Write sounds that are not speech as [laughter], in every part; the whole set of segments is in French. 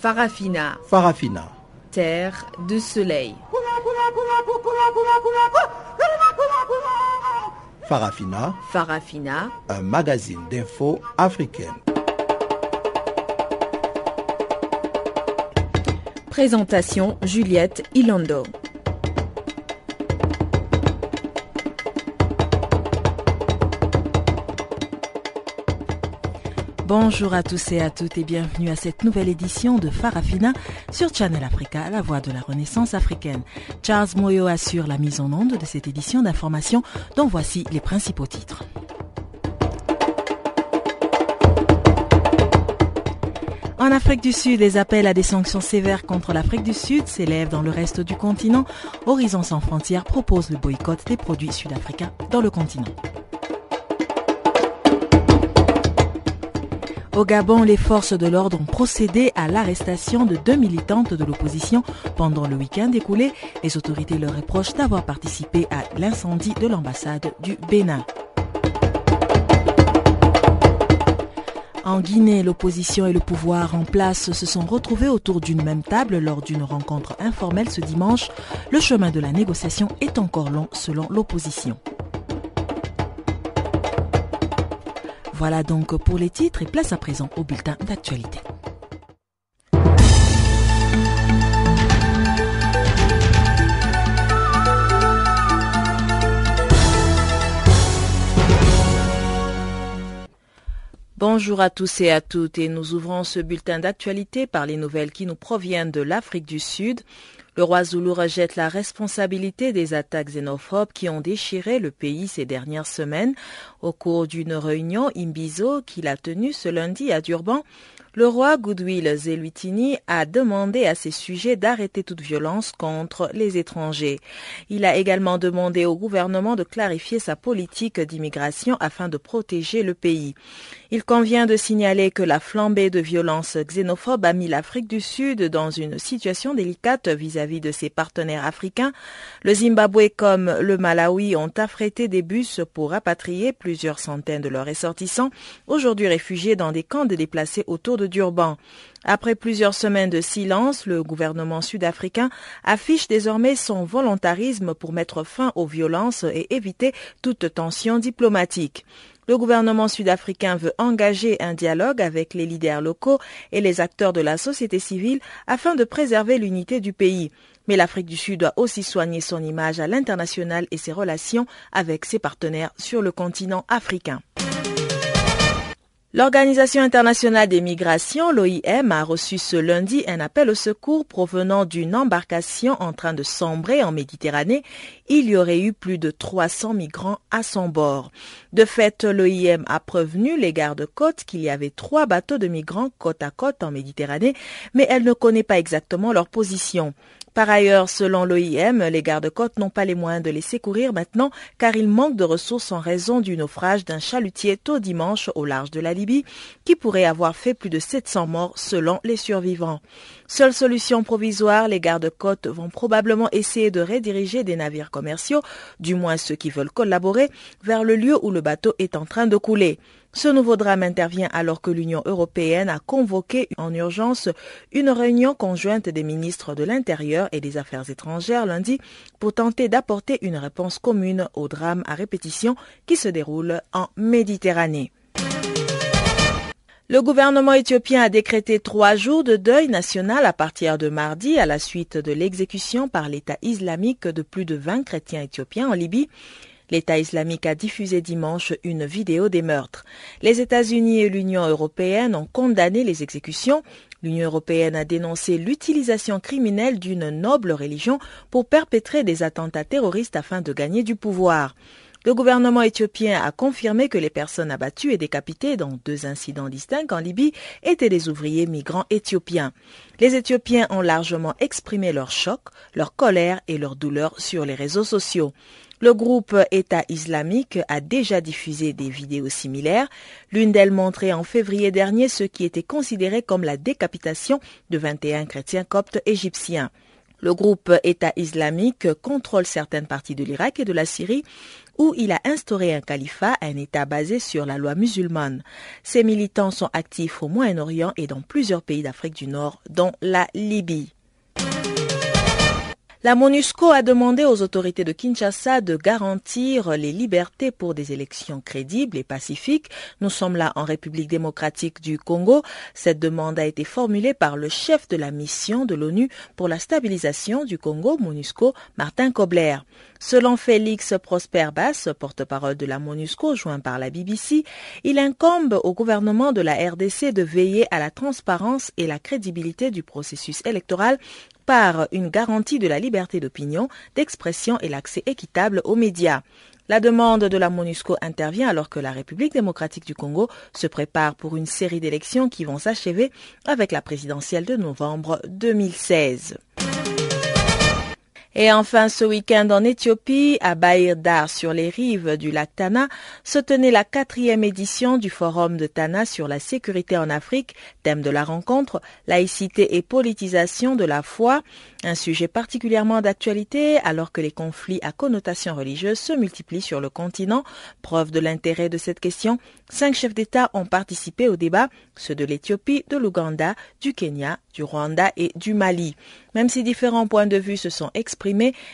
Farafina, Farafina. terre de soleil. Farafina, Farafina, un magazine d'infos africaine. présentation Juliette Ilando. Bonjour à tous et à toutes et bienvenue à cette nouvelle édition de Farafina sur Channel Africa, la voix de la renaissance africaine. Charles Moyo assure la mise en onde de cette édition d'information dont voici les principaux titres. En Afrique du Sud, les appels à des sanctions sévères contre l'Afrique du Sud s'élèvent dans le reste du continent. Horizon sans frontières propose le boycott des produits sud-africains dans le continent. Au Gabon, les forces de l'ordre ont procédé à l'arrestation de deux militantes de l'opposition pendant le week-end écoulé. Les autorités leur reprochent d'avoir participé à l'incendie de l'ambassade du Bénin. En Guinée, l'opposition et le pouvoir en place se sont retrouvés autour d'une même table lors d'une rencontre informelle ce dimanche. Le chemin de la négociation est encore long selon l'opposition. Voilà donc pour les titres et place à présent au bulletin d'actualité. Bonjour à tous et à toutes et nous ouvrons ce bulletin d'actualité par les nouvelles qui nous proviennent de l'Afrique du Sud. Le roi Zulu rejette la responsabilité des attaques xénophobes qui ont déchiré le pays ces dernières semaines. Au cours d'une réunion Imbizo qu'il a tenue ce lundi à Durban, le roi Goodwill Zelwitini a demandé à ses sujets d'arrêter toute violence contre les étrangers. Il a également demandé au gouvernement de clarifier sa politique d'immigration afin de protéger le pays. Il convient de signaler que la flambée de violence xénophobe a mis l'Afrique du Sud dans une situation délicate vis-à-vis de ses partenaires africains. Le Zimbabwe comme le Malawi ont affrété des bus pour rapatrier plusieurs centaines de leurs ressortissants, aujourd'hui réfugiés dans des camps de déplacés autour de Durban. Après plusieurs semaines de silence, le gouvernement sud-africain affiche désormais son volontarisme pour mettre fin aux violences et éviter toute tension diplomatique. Le gouvernement sud-africain veut engager un dialogue avec les leaders locaux et les acteurs de la société civile afin de préserver l'unité du pays. Mais l'Afrique du Sud doit aussi soigner son image à l'international et ses relations avec ses partenaires sur le continent africain. L'Organisation internationale des migrations, l'OIM, a reçu ce lundi un appel au secours provenant d'une embarcation en train de sombrer en Méditerranée. Il y aurait eu plus de 300 migrants à son bord. De fait, l'OIM a prévenu les gardes-côtes qu'il y avait trois bateaux de migrants côte à côte en Méditerranée, mais elle ne connaît pas exactement leur position. Par ailleurs, selon l'OIM, les gardes-côtes n'ont pas les moyens de les secourir maintenant car ils manquent de ressources en raison du naufrage d'un chalutier tôt dimanche au large de la Libye qui pourrait avoir fait plus de 700 morts selon les survivants. Seule solution provisoire, les gardes-côtes vont probablement essayer de rediriger des navires commerciaux, du moins ceux qui veulent collaborer, vers le lieu où le bateau est en train de couler. Ce nouveau drame intervient alors que l'Union européenne a convoqué en urgence une réunion conjointe des ministres de l'Intérieur et des Affaires étrangères lundi pour tenter d'apporter une réponse commune au drame à répétition qui se déroule en Méditerranée. Le gouvernement éthiopien a décrété trois jours de deuil national à partir de mardi à la suite de l'exécution par l'État islamique de plus de 20 chrétiens éthiopiens en Libye. L'État islamique a diffusé dimanche une vidéo des meurtres. Les États-Unis et l'Union européenne ont condamné les exécutions. L'Union européenne a dénoncé l'utilisation criminelle d'une noble religion pour perpétrer des attentats terroristes afin de gagner du pouvoir. Le gouvernement éthiopien a confirmé que les personnes abattues et décapitées dans deux incidents distincts en Libye étaient des ouvriers migrants éthiopiens. Les Éthiopiens ont largement exprimé leur choc, leur colère et leur douleur sur les réseaux sociaux. Le groupe État islamique a déjà diffusé des vidéos similaires. L'une d'elles montrait en février dernier ce qui était considéré comme la décapitation de 21 chrétiens coptes égyptiens. Le groupe État islamique contrôle certaines parties de l'Irak et de la Syrie où il a instauré un califat, un État basé sur la loi musulmane. Ces militants sont actifs au Moyen-Orient et dans plusieurs pays d'Afrique du Nord, dont la Libye. La MONUSCO a demandé aux autorités de Kinshasa de garantir les libertés pour des élections crédibles et pacifiques. Nous sommes là en République démocratique du Congo. Cette demande a été formulée par le chef de la mission de l'ONU pour la stabilisation du Congo, MONUSCO, Martin Kobler. Selon Félix Prosper Bass, porte-parole de la MONUSCO joint par la BBC, il incombe au gouvernement de la RDC de veiller à la transparence et la crédibilité du processus électoral par une garantie de la liberté d'opinion, d'expression et l'accès équitable aux médias. La demande de la MONUSCO intervient alors que la République démocratique du Congo se prépare pour une série d'élections qui vont s'achever avec la présidentielle de novembre 2016. Et enfin, ce week-end en Éthiopie, à Bahir Dar, sur les rives du lac Tana, se tenait la quatrième édition du Forum de Tana sur la sécurité en Afrique, thème de la rencontre, laïcité et politisation de la foi, un sujet particulièrement d'actualité alors que les conflits à connotation religieuse se multiplient sur le continent. Preuve de l'intérêt de cette question, cinq chefs d'État ont participé au débat, ceux de l'Éthiopie, de l'Ouganda, du Kenya, du Rwanda et du Mali. Même si différents points de vue se sont exprimés,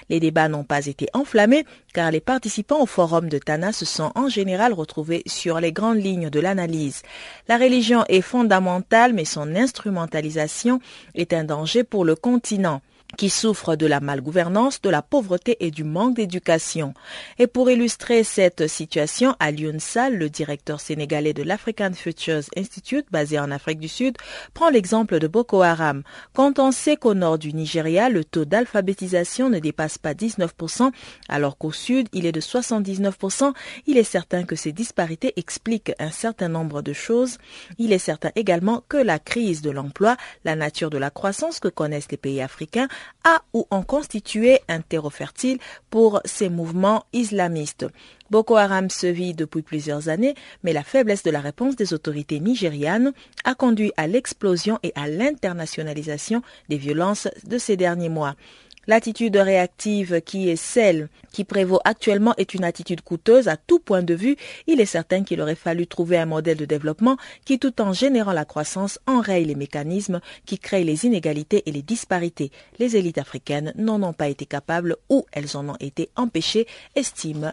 les débats n'ont pas été enflammés car les participants au forum de Tana se sont en général retrouvés sur les grandes lignes de l'analyse. La religion est fondamentale mais son instrumentalisation est un danger pour le continent qui souffrent de la malgouvernance, de la pauvreté et du manque d'éducation. Et pour illustrer cette situation, Alioune Sall, le directeur sénégalais de l'African Futures Institute, basé en Afrique du Sud, prend l'exemple de Boko Haram. Quand on sait qu'au nord du Nigeria, le taux d'alphabétisation ne dépasse pas 19%, alors qu'au sud, il est de 79%, il est certain que ces disparités expliquent un certain nombre de choses. Il est certain également que la crise de l'emploi, la nature de la croissance que connaissent les pays africains, a ou ont constitué un terreau fertile pour ces mouvements islamistes. Boko Haram se vit depuis plusieurs années, mais la faiblesse de la réponse des autorités nigérianes a conduit à l'explosion et à l'internationalisation des violences de ces derniers mois. L'attitude réactive qui est celle qui prévaut actuellement est une attitude coûteuse à tout point de vue. Il est certain qu'il aurait fallu trouver un modèle de développement qui, tout en générant la croissance, enraye les mécanismes qui créent les inégalités et les disparités. Les élites africaines n'en ont pas été capables ou elles en ont été empêchées, estime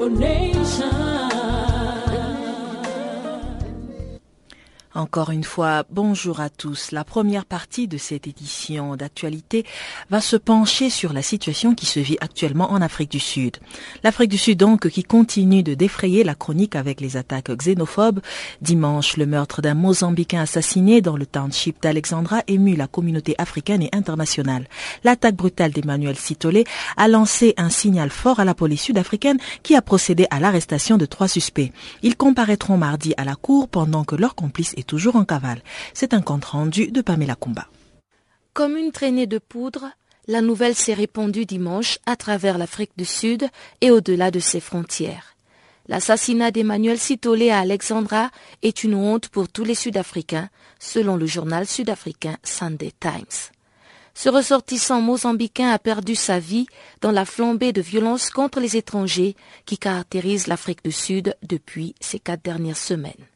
A nation. Encore une fois, bonjour à tous. La première partie de cette édition d'actualité va se pencher sur la situation qui se vit actuellement en Afrique du Sud. L'Afrique du Sud donc qui continue de défrayer la chronique avec les attaques xénophobes. Dimanche, le meurtre d'un Mozambicain assassiné dans le township d'Alexandra émut la communauté africaine et internationale. L'attaque brutale d'Emmanuel Sitolé a lancé un signal fort à la police sud-africaine qui a procédé à l'arrestation de trois suspects. Ils comparaîtront mardi à la cour pendant que leur toujours en cavale. C'est un compte rendu de Pamela Kumba. Comme une traînée de poudre, la nouvelle s'est répandue dimanche à travers l'Afrique du Sud et au-delà de ses frontières. L'assassinat d'Emmanuel Sitolé à Alexandra est une honte pour tous les Sud-Africains, selon le journal sud-africain Sunday Times. Ce ressortissant mozambicain a perdu sa vie dans la flambée de violence contre les étrangers qui caractérise l'Afrique du Sud depuis ces quatre dernières semaines.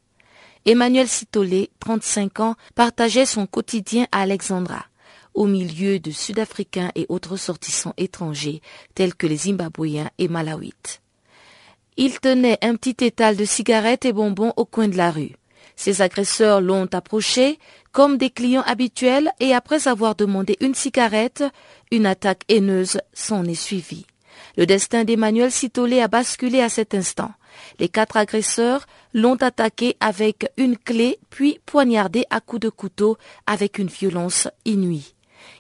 Emmanuel Sitolé, 35 ans, partageait son quotidien à Alexandra, au milieu de Sud-Africains et autres ressortissants étrangers tels que les Zimbabwéens et Malawites. Il tenait un petit étal de cigarettes et bonbons au coin de la rue. Ses agresseurs l'ont approché comme des clients habituels et après avoir demandé une cigarette, une attaque haineuse s'en est suivie. Le destin d'Emmanuel Sitolé a basculé à cet instant. Les quatre agresseurs l'ont attaqué avec une clé puis poignardé à coups de couteau avec une violence inouïe.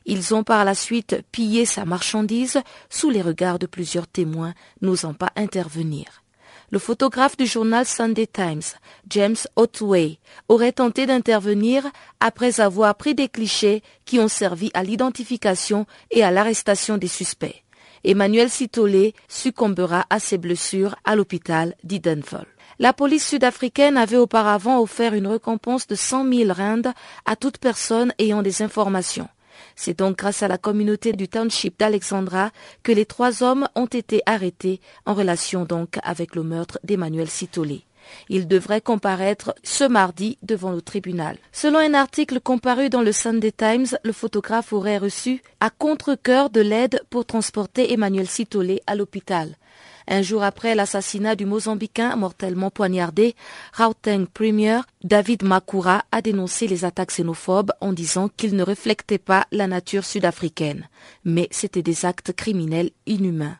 Ils ont par la suite pillé sa marchandise sous les regards de plusieurs témoins n'osant pas intervenir. Le photographe du journal Sunday Times, James Otway, aurait tenté d'intervenir après avoir pris des clichés qui ont servi à l'identification et à l'arrestation des suspects. Emmanuel Sitolé succombera à ses blessures à l'hôpital d'Idenfall. La police sud-africaine avait auparavant offert une récompense de 100 000 rindes à toute personne ayant des informations. C'est donc grâce à la communauté du township d'Alexandra que les trois hommes ont été arrêtés en relation donc avec le meurtre d'Emmanuel Sitolé. Il devrait comparaître ce mardi devant le tribunal. Selon un article comparu dans le Sunday Times, le photographe aurait reçu à contre-cœur de l'aide pour transporter Emmanuel Sitolé à l'hôpital. Un jour après l'assassinat du Mozambicain mortellement poignardé, Rauteng Premier, David Makura a dénoncé les attaques xénophobes en disant qu'ils ne reflectaient pas la nature sud-africaine, mais c'étaient des actes criminels inhumains.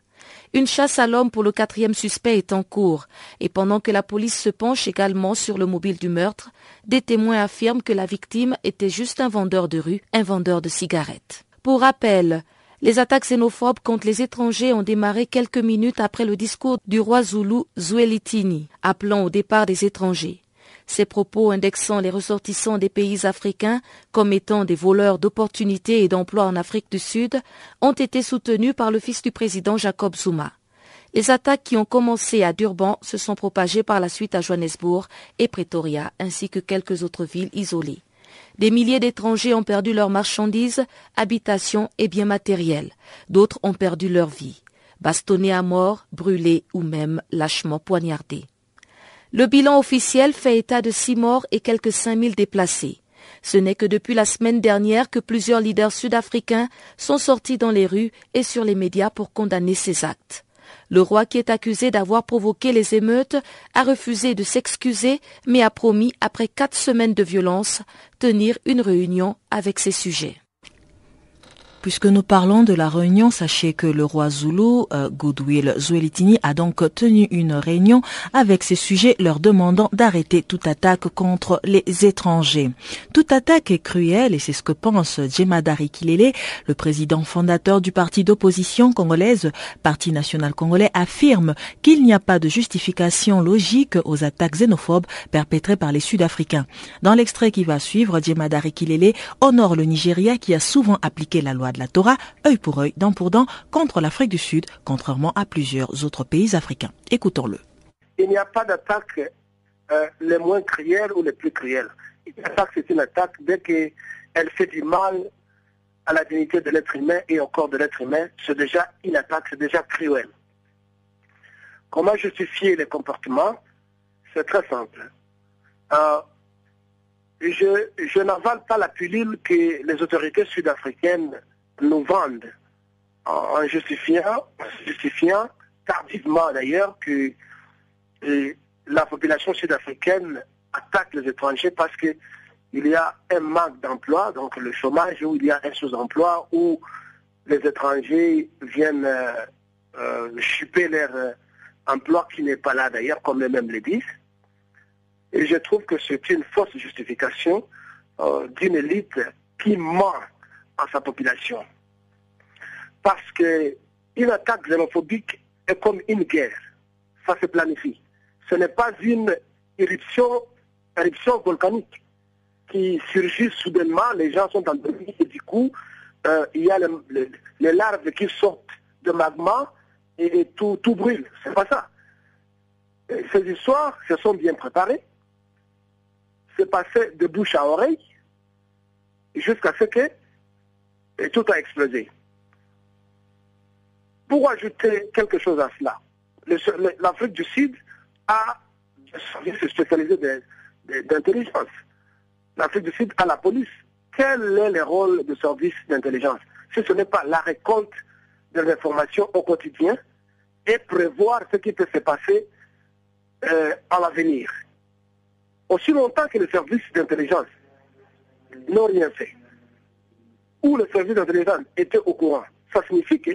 Une chasse à l'homme pour le quatrième suspect est en cours, et pendant que la police se penche également sur le mobile du meurtre, des témoins affirment que la victime était juste un vendeur de rue, un vendeur de cigarettes. Pour rappel, les attaques xénophobes contre les étrangers ont démarré quelques minutes après le discours du roi Zulu Zwelithini, appelant au départ des étrangers. Ces propos indexant les ressortissants des pays africains comme étant des voleurs d'opportunités et d'emplois en Afrique du Sud ont été soutenus par le fils du président Jacob Zuma. Les attaques qui ont commencé à Durban se sont propagées par la suite à Johannesburg et Pretoria, ainsi que quelques autres villes isolées. Des milliers d'étrangers ont perdu leurs marchandises, habitations et biens matériels. D'autres ont perdu leur vie, bastonnés à mort, brûlés ou même lâchement poignardés. Le bilan officiel fait état de six morts et quelques cinq mille déplacés. Ce n'est que depuis la semaine dernière que plusieurs leaders sud-africains sont sortis dans les rues et sur les médias pour condamner ces actes. Le roi qui est accusé d'avoir provoqué les émeutes a refusé de s'excuser mais a promis, après quatre semaines de violence, tenir une réunion avec ses sujets. Puisque nous parlons de la réunion, sachez que le roi Zulu, euh, Goodwill Zwelithini, a donc tenu une réunion avec ses sujets leur demandant d'arrêter toute attaque contre les étrangers. Toute attaque est cruelle et c'est ce que pense Jemadari Kilele, le président fondateur du parti d'opposition congolaise, Parti national congolais, affirme qu'il n'y a pas de justification logique aux attaques xénophobes perpétrées par les Sud-Africains. Dans l'extrait qui va suivre, Jemadari Kilele honore le Nigeria qui a souvent appliqué la loi de la Torah, œil pour œil, dent pour dent, contre l'Afrique du Sud, contrairement à plusieurs autres pays africains. Écoutons-le. Il n'y a pas d'attaque euh, les moins cruelles ou les plus cruelles. Une attaque, c'est une attaque dès qu'elle fait du mal à la dignité de l'être humain et au corps de l'être humain, c'est déjà une attaque, c'est déjà cruel. Comment justifier les comportements? C'est très simple. Euh, je, je n'avale pas la pilule que les autorités sud-africaines nous vendent en justifiant, tardivement d'ailleurs que la population sud-africaine attaque les étrangers parce qu'il y a un manque d'emploi, donc le chômage, où il y a un sous-emploi, où les étrangers viennent euh, euh chuper leur euh, emploi qui n'est pas là d'ailleurs, comme eux-mêmes le disent. Et je trouve que c'est une fausse justification euh, d'une élite qui ment à sa population. Parce qu'une attaque xénophobique est comme une guerre. Ça se planifie. Ce n'est pas une éruption, volcanique qui surgit soudainement, les gens sont endormis et du coup, euh, il y a les larves qui sortent de magma et, tout, tout brûle. C'est pas ça. ces histoires se sont bien préparées. C'est passé de bouche à oreille jusqu'à ce que tout a explosé. Pour ajouter quelque chose à cela, l'Afrique du Sud a des services spécialisés d'intelligence. L'Afrique du Sud a la police quel est le rôle du service d'intelligence? Si ce n'est pas la récolte des informations au quotidien et prévoir ce qui peut se passer euh, à l'avenir. Aussi longtemps que les services d'intelligence n'ont rien fait, ou les services d'intelligence étaient au courant, ça signifie que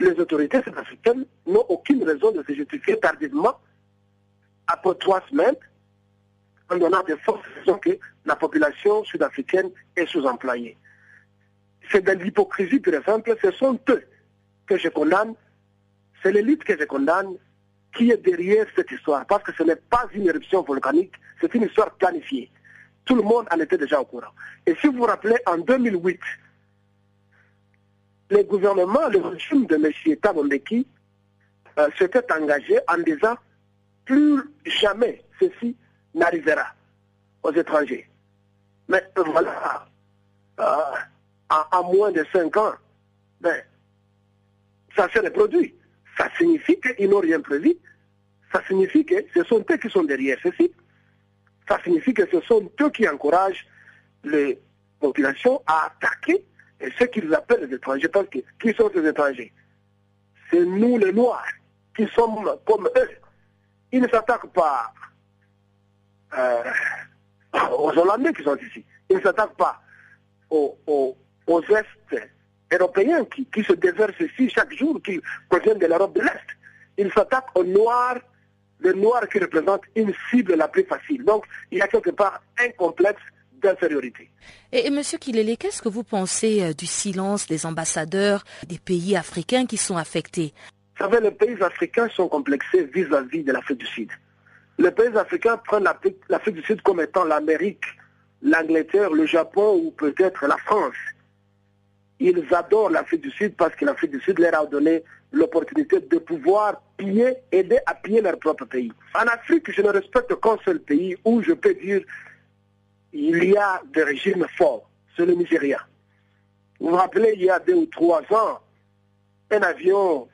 les autorités sud-africaines n'ont aucune raison de se justifier tardivement, après trois semaines, en donnant des forces raisons que la population sud-africaine est sous-employée. C'est de l'hypocrisie par exemple, ce sont eux que je condamne, c'est l'élite que je condamne qui est derrière cette histoire, parce que ce n'est pas une éruption volcanique, c'est une histoire planifiée. Tout le monde en était déjà au courant. Et si vous vous rappelez, en 2008, le gouvernement, le régime de M. Tabondeki euh, s'était engagé en disant plus jamais ceci n'arrivera aux étrangers. Mais voilà, euh, en, moins de cinq ans, ben, ça s'est reproduit. Ça signifie qu'ils n'ont rien prévu. Ça signifie que ce sont eux qui sont derrière ceci. Ça signifie que ce sont eux qui encouragent les populations à attaquer et ce qu'ils appellent les étrangers. Parce que qui sont ces étrangers? C'est nous les Noirs qui sommes comme eux. Ils ne s'attaquent pas euh, aux Hollandais qui sont ici. Ils ne s'attaquent pas aux, aux, aux Est européens qui, qui, se déversent ici chaque jour, qui proviennent de l'Europe de l'Est. Ils s'attaquent aux Noirs, les Noirs qui représentent une cible la plus facile. Donc, il y a quelque part un complexe d'infériorité. Et, et, Monsieur Kilele, qu'est-ce que vous pensez euh, du silence des ambassadeurs des pays africains qui sont affectés? Vous savez, les pays africains sont complexés vis-à-vis de l'Afrique du Sud. Les pays africains prennent l'Afrique du Sud comme étant l'Amérique, l'Angleterre, le Japon ou peut-être la France. Ils adorent l'Afrique du Sud parce que l'Afrique du Sud leur a donné l'opportunité de pouvoir piller, aider à piller leur propre pays. En Afrique, je ne respecte qu'un seul pays où je peux dire il y a des régimes forts, c'est le Nigeria. Vous vous rappelez, il y a deux ou trois ans, un avion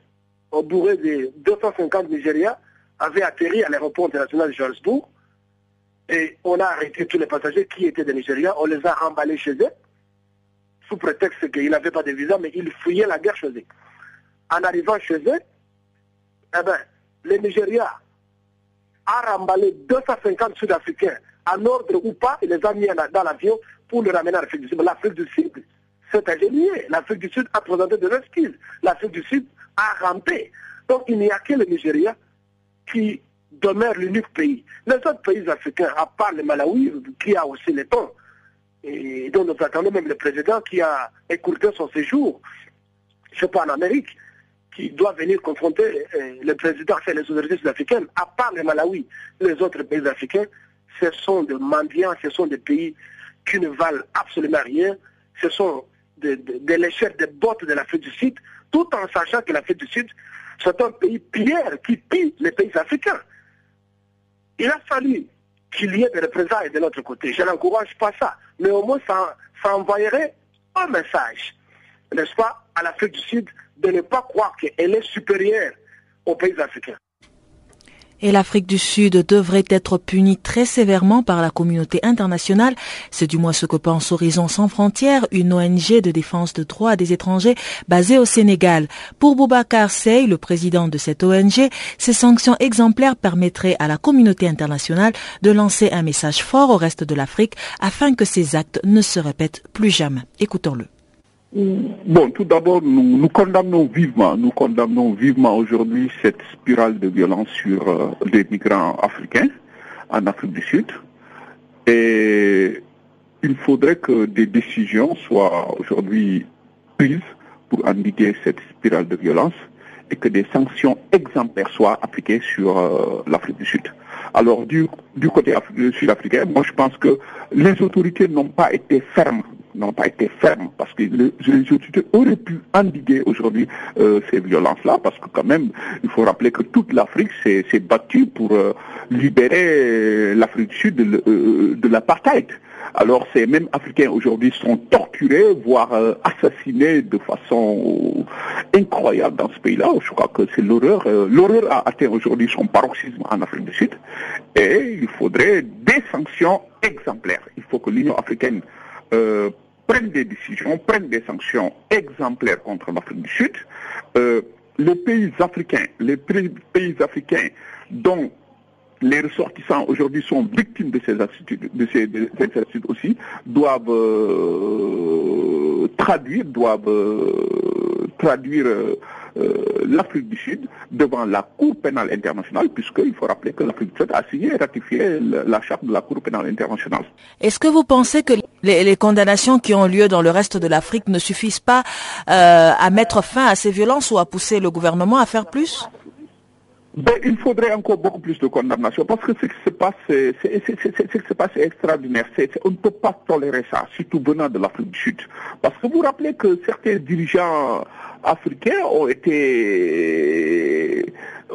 bourré de 250 Nigeria avait atterri à l'aéroport international de Johannesburg et on a arrêté tous les passagers qui étaient des Nigeria, on les a remballés chez eux sous prétexte qu'ils n'avaient pas de visa, mais ils fouillaient la guerre chez eux. En arrivant chez eux, eh ben, le Nigeria a remballé 250 Sud-Africains, en ordre ou pas, il les a mis dans l'avion pour le ramener à l'Afrique du Sud. L'Afrique du Sud s'est ingéniée. L'Afrique du Sud a présenté de rescousse. L'Afrique du Sud a rampé. Donc il n'y a que le Nigeria qui demeure l'unique pays. Les autres pays africains, à part le Malawi, qui a aussi les temps, et dont nous attendons même le président qui a écourté son séjour, je sais pas, en Amérique, qui doit venir confronter euh, le président et les autorités sud-africaines, à part le Malawi, les autres pays africains, ce sont des mendiants, ce sont des pays qui ne valent absolument rien, ce sont des de, des bottes de l'Afrique du Sud, tout en sachant que l'Afrique du Sud, c'est un pays pierre qui pille les pays africains. Il a fallu qu'il y ait des représailles de l'autre côté. Je n'encourage pas ça, mais au moins ça, ça envoyerait un message, n'est-ce pas, à l'Afrique du Sud de ne pas croire qu'elle est supérieure aux pays africains. Et l'Afrique du Sud devrait être punie très sévèrement par la communauté internationale. C'est du moins ce que pense Horizon sans frontières, une ONG de défense de droits des étrangers basée au Sénégal. Pour Boubacar Sey, le président de cette ONG, ces sanctions exemplaires permettraient à la communauté internationale de lancer un message fort au reste de l'Afrique afin que ces actes ne se répètent plus jamais. Écoutons-le. Bon, tout d'abord, nous, condamnons vivement, nous condamnons vivement aujourd'hui cette spirale de violence sur euh, les migrants africains en Afrique du Sud. Et il faudrait que des décisions soient aujourd'hui prises pour endiguer cette spirale de violence et que des sanctions exemplaires soient appliquées sur euh, l'Afrique du Sud. Alors du, du côté sud-africain, moi je pense que les autorités n'ont pas été fermes n'ont pas été fermes parce que les, autorités auraient pu endiguer aujourd'hui euh, ces violences-là parce que quand même, il faut rappeler que toute l'Afrique s'est battue pour euh, libérer l'Afrique du Sud de, euh, l'apartheid. Alors ces mêmes Africains aujourd'hui sont torturés, voire euh, assassinés de façon incroyable dans ce pays-là. Je crois que c'est l'horreur. Euh, l'horreur a atteint aujourd'hui son paroxysme en Afrique du Sud. Et il faudrait des sanctions exemplaires. Il faut que l'Union africaine euh, prenne des décisions, prenne des sanctions exemplaires contre l'Afrique du Sud. les pays africains, les pays africains dont les ressortissants aujourd'hui sont victimes de ces attitudes, de ces, attitudes aussi, doivent euh, traduire, doivent euh, traduire euh, l'Afrique du Sud devant la Cour pénale internationale, puisqu'il faut rappeler que l'Afrique du Sud a signé et ratifié la charte de la Cour pénale internationale. Est-ce que vous pensez que les, condamnations qui ont lieu dans le reste de l'Afrique ne suffisent pas à mettre fin à ces violences ou à pousser le gouvernement à faire plus? Ben, il faudrait encore beaucoup plus de condamnation parce que ce qui se passe, c'est, c'est, extraordinaire. on ne peut pas tolérer ça, surtout venant de l'Afrique du Sud. Parce que vous vous rappelez que certains dirigeants africains ont été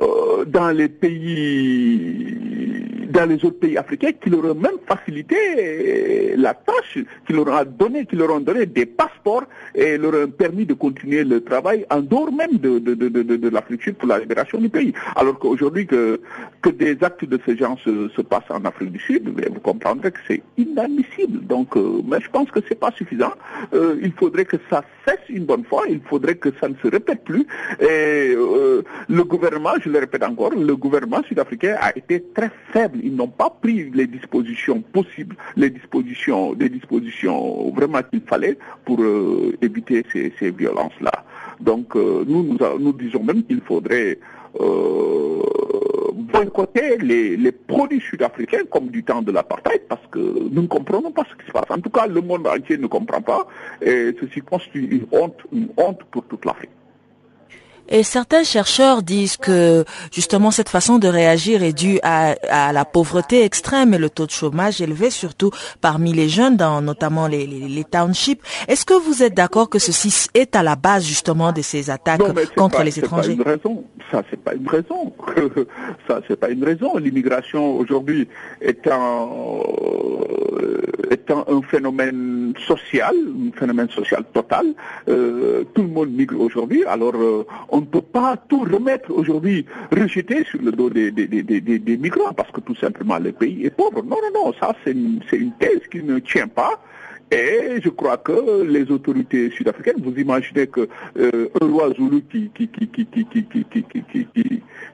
euh, dans les pays dans les autres pays africains qui leur ont même facilité la tâche, qui leur ont donné, qui leur ont donné des passeports et leur ont permis de continuer le travail en dehors même de, de, de, de, l'Afrique Sud pour la libération du pays. Alors qu'aujourd'hui que, que des actes de ce genre se, se passent en Afrique du Sud, vous comprendrez que c'est inadmissible. Donc, euh, mais je pense que c'est pas suffisant. Euh, il faudrait que ça cesse une bonne fois. Il faudrait que ça ne se répète plus. Et euh, le gouvernement, je le répète encore, le gouvernement sud-africain a été très faible ils n'ont pas pris les dispositions possibles, les dispositions, les dispositions vraiment qu'il fallait pour euh, éviter ces, violences-là. Donc euh, nous, nous, disons même qu'il faudrait euh, boycotter les, les produits sud-africains comme du temps de l'apartheid parce que nous ne comprenons pas ce qui se passe. En tout cas, le monde entier ne comprend pas et ceci constitue une honte, une honte pour toute l'Afrique. Et certains chercheurs disent que justement cette façon de réagir est due à, la pauvreté extrême et le taux de chômage élevé, surtout parmi les jeunes, dans notamment les, les, townships. Est-ce que vous êtes d'accord que ceci est à la base justement de ces attaques contre les étrangers pas une raison. Ça, c'est pas une raison. [laughs] Ça, c'est pas une raison. L'immigration aujourd'hui étant étant un phénomène social, un phénomène social total, euh, tout le monde migre aujourd'hui. Alors, euh, on ne peut pas tout remettre aujourd'hui, rejeter sur le dos des, des, migrants, parce que tout simplement le pays est pauvre. Non, non, non, ça c'est une, une thèse qui ne tient pas. Et je crois que les autorités sud-africaines, vous imaginez que un roi Zulu qui qui, qui, qui,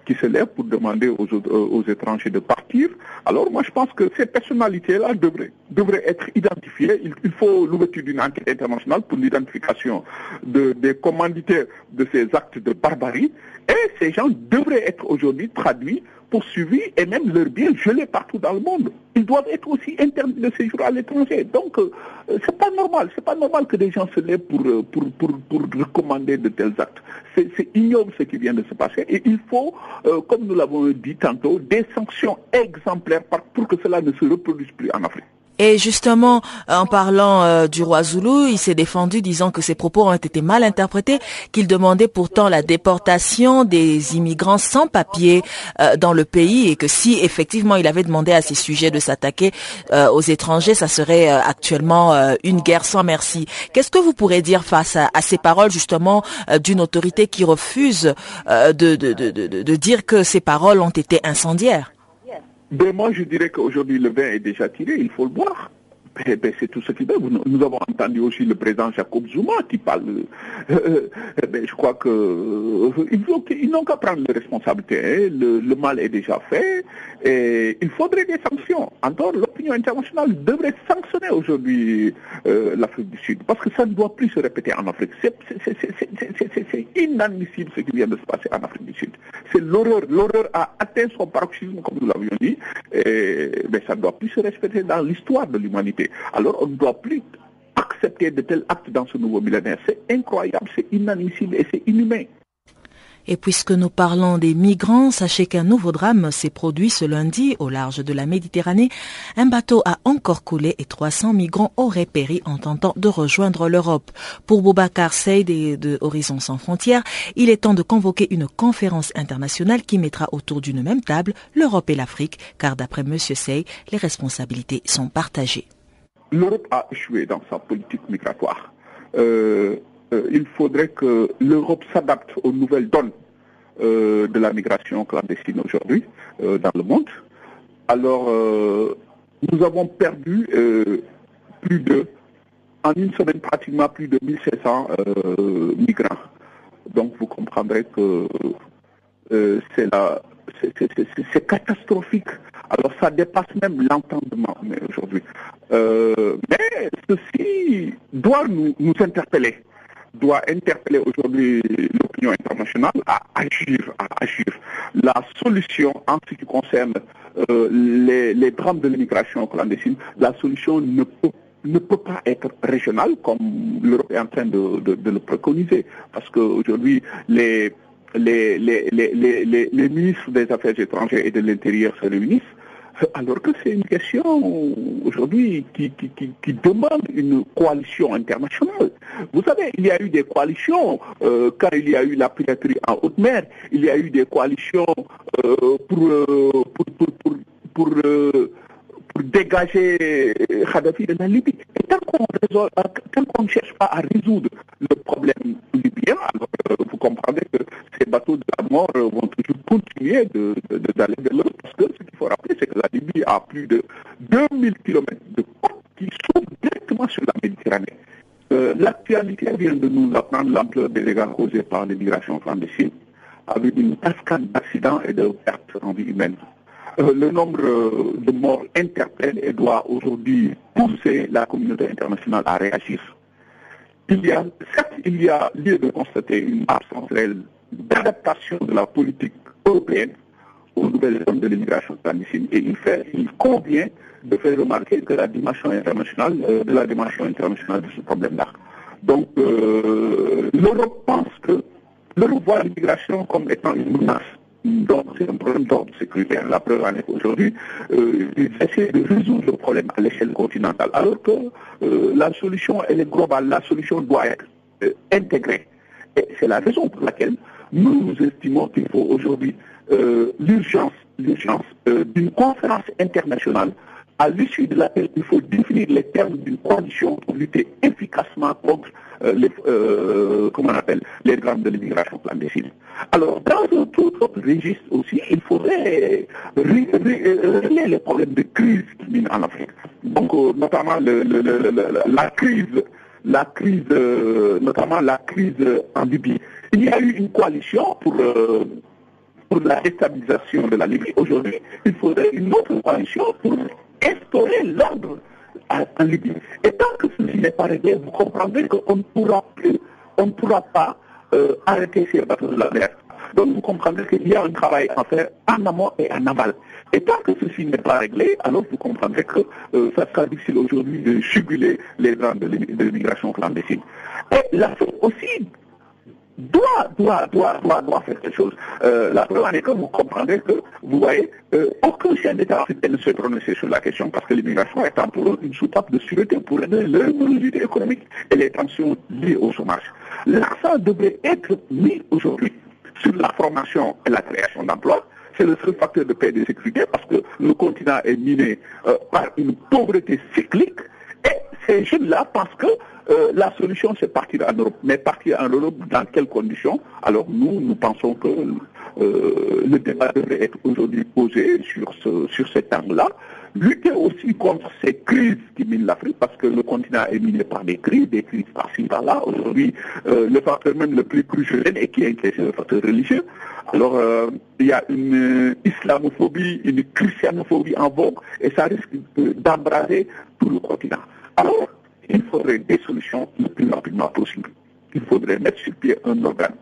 qui, se lève pour demander aux, aux étrangers de partir, alors moi je pense que ces personnalités-là devraient, devraient être identifiées. Il, faut l'ouverture d'une enquête internationale pour l'identification de, des commanditaires de ces actes de barbarie. Et ces gens devraient être aujourd'hui traduits poursuivis et même leurs biens gelés partout dans le monde. Ils doivent être aussi interdits de séjour à l'étranger. Donc, euh, c'est pas normal. C'est pas normal que des gens se lèvent pour, euh, pour, pour, pour recommander de tels actes. C'est ignoble ce qui vient de se passer. Et il faut, euh, comme nous l'avons dit tantôt, des sanctions exemplaires pour que cela ne se reproduise plus en Afrique. Et justement, en parlant euh, du roi Zoulou, il s'est défendu disant que ses propos ont été mal interprétés, qu'il demandait pourtant la déportation des immigrants sans papier euh, dans le pays et que si effectivement il avait demandé à ces sujets de s'attaquer euh, aux étrangers, ça serait actuellement une guerre sans merci. Qu'est-ce que vous pourrez dire face à, ces paroles justement d'une autorité qui refuse de, de dire que ces paroles ont été incendiaires? Moi, je dirais qu'aujourd'hui, le vin est déjà tiré, il faut le boire. Ben, ben, c'est tout ce qu'il veut. Nous avons entendu aussi le président Jacob Zuma qui parle. Euh, euh, ben, je crois que euh, ils, n'ont qu'à prendre les responsabilités. Hein. Le, mal est déjà fait et il faudrait des sanctions. Encore, l'opinion internationale devrait sanctionner aujourd'hui l'Afrique du Sud parce que ça ne doit plus se répéter en Afrique. C'est inadmissible ce qui vient de se passer en Afrique du Sud. C'est l'horreur. L'horreur a atteint son paroxysme, comme nous l'avions dit, et ben, ça ne doit plus se répéter dans l'histoire de l'humanité. Alors on ne doit plus accepter de tels actes dans ce nouveau millénaire. C'est incroyable, c'est inadmissible et c'est inhumain. Et puisque nous parlons des migrants, sachez qu'un nouveau drame s'est produit ce lundi au large de la Méditerranée. Un bateau a encore coulé et 300 migrants auraient péri en tentant de rejoindre l'Europe. Pour Boubacar Seyd de Horizon sans frontières, il est temps de convoquer une conférence internationale qui mettra autour d'une même table l'Europe et l'Afrique, car d'après M. Sey, les responsabilités sont partagées l'Europe a échoué dans sa politique migratoire. Euh, euh, il faudrait que l'Europe s'adapte aux nouvelles donnes euh, de la migration clandestine aujourd'hui dans le monde. Alors, nous avons perdu plus de, en une semaine pratiquement plus de 1500 euh, migrants. Donc vous comprendrez que c'est catastrophique. Alors ça dépasse même l'entendement aujourd'hui. Euh, mais ceci doit nous, nous interpeller doit interpeller aujourd'hui l'opinion internationale à agir, à agir. La solution en ce qui concerne euh, les, drames de l'immigration clandestine, la solution ne peut ne peut pas être régionale comme l'Europe est en train de, de, le préconiser. Parce qu'aujourd'hui, les, les, les, les, les ministres des Affaires étrangères et de l'Intérieur se réunissent alors que c'est une question aujourd'hui qui, qui, demande une coalition internationale. Vous savez, il y a eu des coalitions euh, quand il y a eu la piraterie en haute mer, il y a eu des coalitions euh, pour, euh, pour, pour, pour, dégager Kadhafi de la Libye. Et tant qu'on ne cherche pas à résoudre le problème libyen, alors vous comprendrez que ces bateaux de la mort vont toujours continuer d'aller de, l'autre parce que ce qu'il faut rappeler, c'est que la Libye a plus de 2000 km de côtes qui sont directement sur la Méditerranée. Euh, l'actualité vient de nous apprendre l'ampleur des dégâts causés par l'immigration clandestine, avec une cascade d'accidents et de pertes en vie humaine. Euh, le nombre euh, de morts interpelle et doit aujourd'hui pousser la communauté internationale à réagir. Il y a, certes, il y a lieu de constater une absence réelle d'adaptation de la politique européenne aux nouvelles zones de l'immigration clandestine. Et il, fait, convient de faire remarquer que la dimension internationale, euh, de la dimension internationale de ce problème-là. Donc, euh, l'Europe pense que l'Europe voit l'immigration comme étant une menace. Donc, c'est un problème d'ordre sécuritaire. La preuve en est qu'aujourd'hui, euh, ils essaient de résoudre le problème à l'échelle continentale. Alors que euh, la solution, elle est globale. La solution doit être intégrée. Et c'est la raison pour laquelle nous, estimons qu'il faut aujourd'hui euh, l'urgence, l'urgence euh, d'une conférence internationale à l'issue de laquelle il faut définir les termes d'une condition pour lutter efficacement contre euh, les, comment on appelle, les drames de l'immigration clandestine. Alors, dans un tout autre registre aussi, il faudrait régler les problèmes de crise qui minent en Afrique. Donc, notamment la crise, la crise, notamment la crise en Libye. Il y a eu une coalition pour pour la déstabilisation de la Libye. Aujourd'hui, il faudrait une autre coalition pour instaurer l'ordre en Libye. Et tant que ceci n'est pas réglé, vous comprendrez qu'on ne pourra plus, on ne pourra pas euh, arrêter ces bateaux de la mer. Donc vous comprendrez qu'il y a un travail à faire en amont et en aval. Et tant que ceci n'est pas réglé, alors vous comprendrez que euh, ça sera difficile aujourd'hui de juguler les gens de l'immigration clandestine. Et la aussi doit, doit, doit, doit, doit faire quelque chose. Euh, la preuve est que vous comprendrez que, vous voyez, euh, aucun chef d'État africain ne se prononcer sur la question parce que l'immigration est pour eux une soupape de sûreté pour aider leur économique et les tensions liées au chômage. L'accent devrait être mis aujourd'hui sur la formation et la création d'emplois. C'est le seul facteur de paix et de sécurité parce que le continent est miné euh, par une pauvreté cyclique et ces jeunes-là pensent que euh, la solution, c'est partir en Europe. Mais partir en Europe, dans quelles conditions? Alors nous, nous pensons que euh, le débat devrait être aujourd'hui posé sur, ce, sur cet angle-là. Lutter aussi contre ces crises qui minent l'Afrique, parce que le continent est miné par des crises, des crises par-ci, par-là. Aujourd'hui, euh, le facteur même le plus crucial et qui est le facteur religieux. Alors, il y a une islamophobie, une christianophobie en vogue, et ça risque d'embraser tout le continent. Alors, il faudrait des solutions le plus rapidement possible. Il faudrait mettre sur pied un organe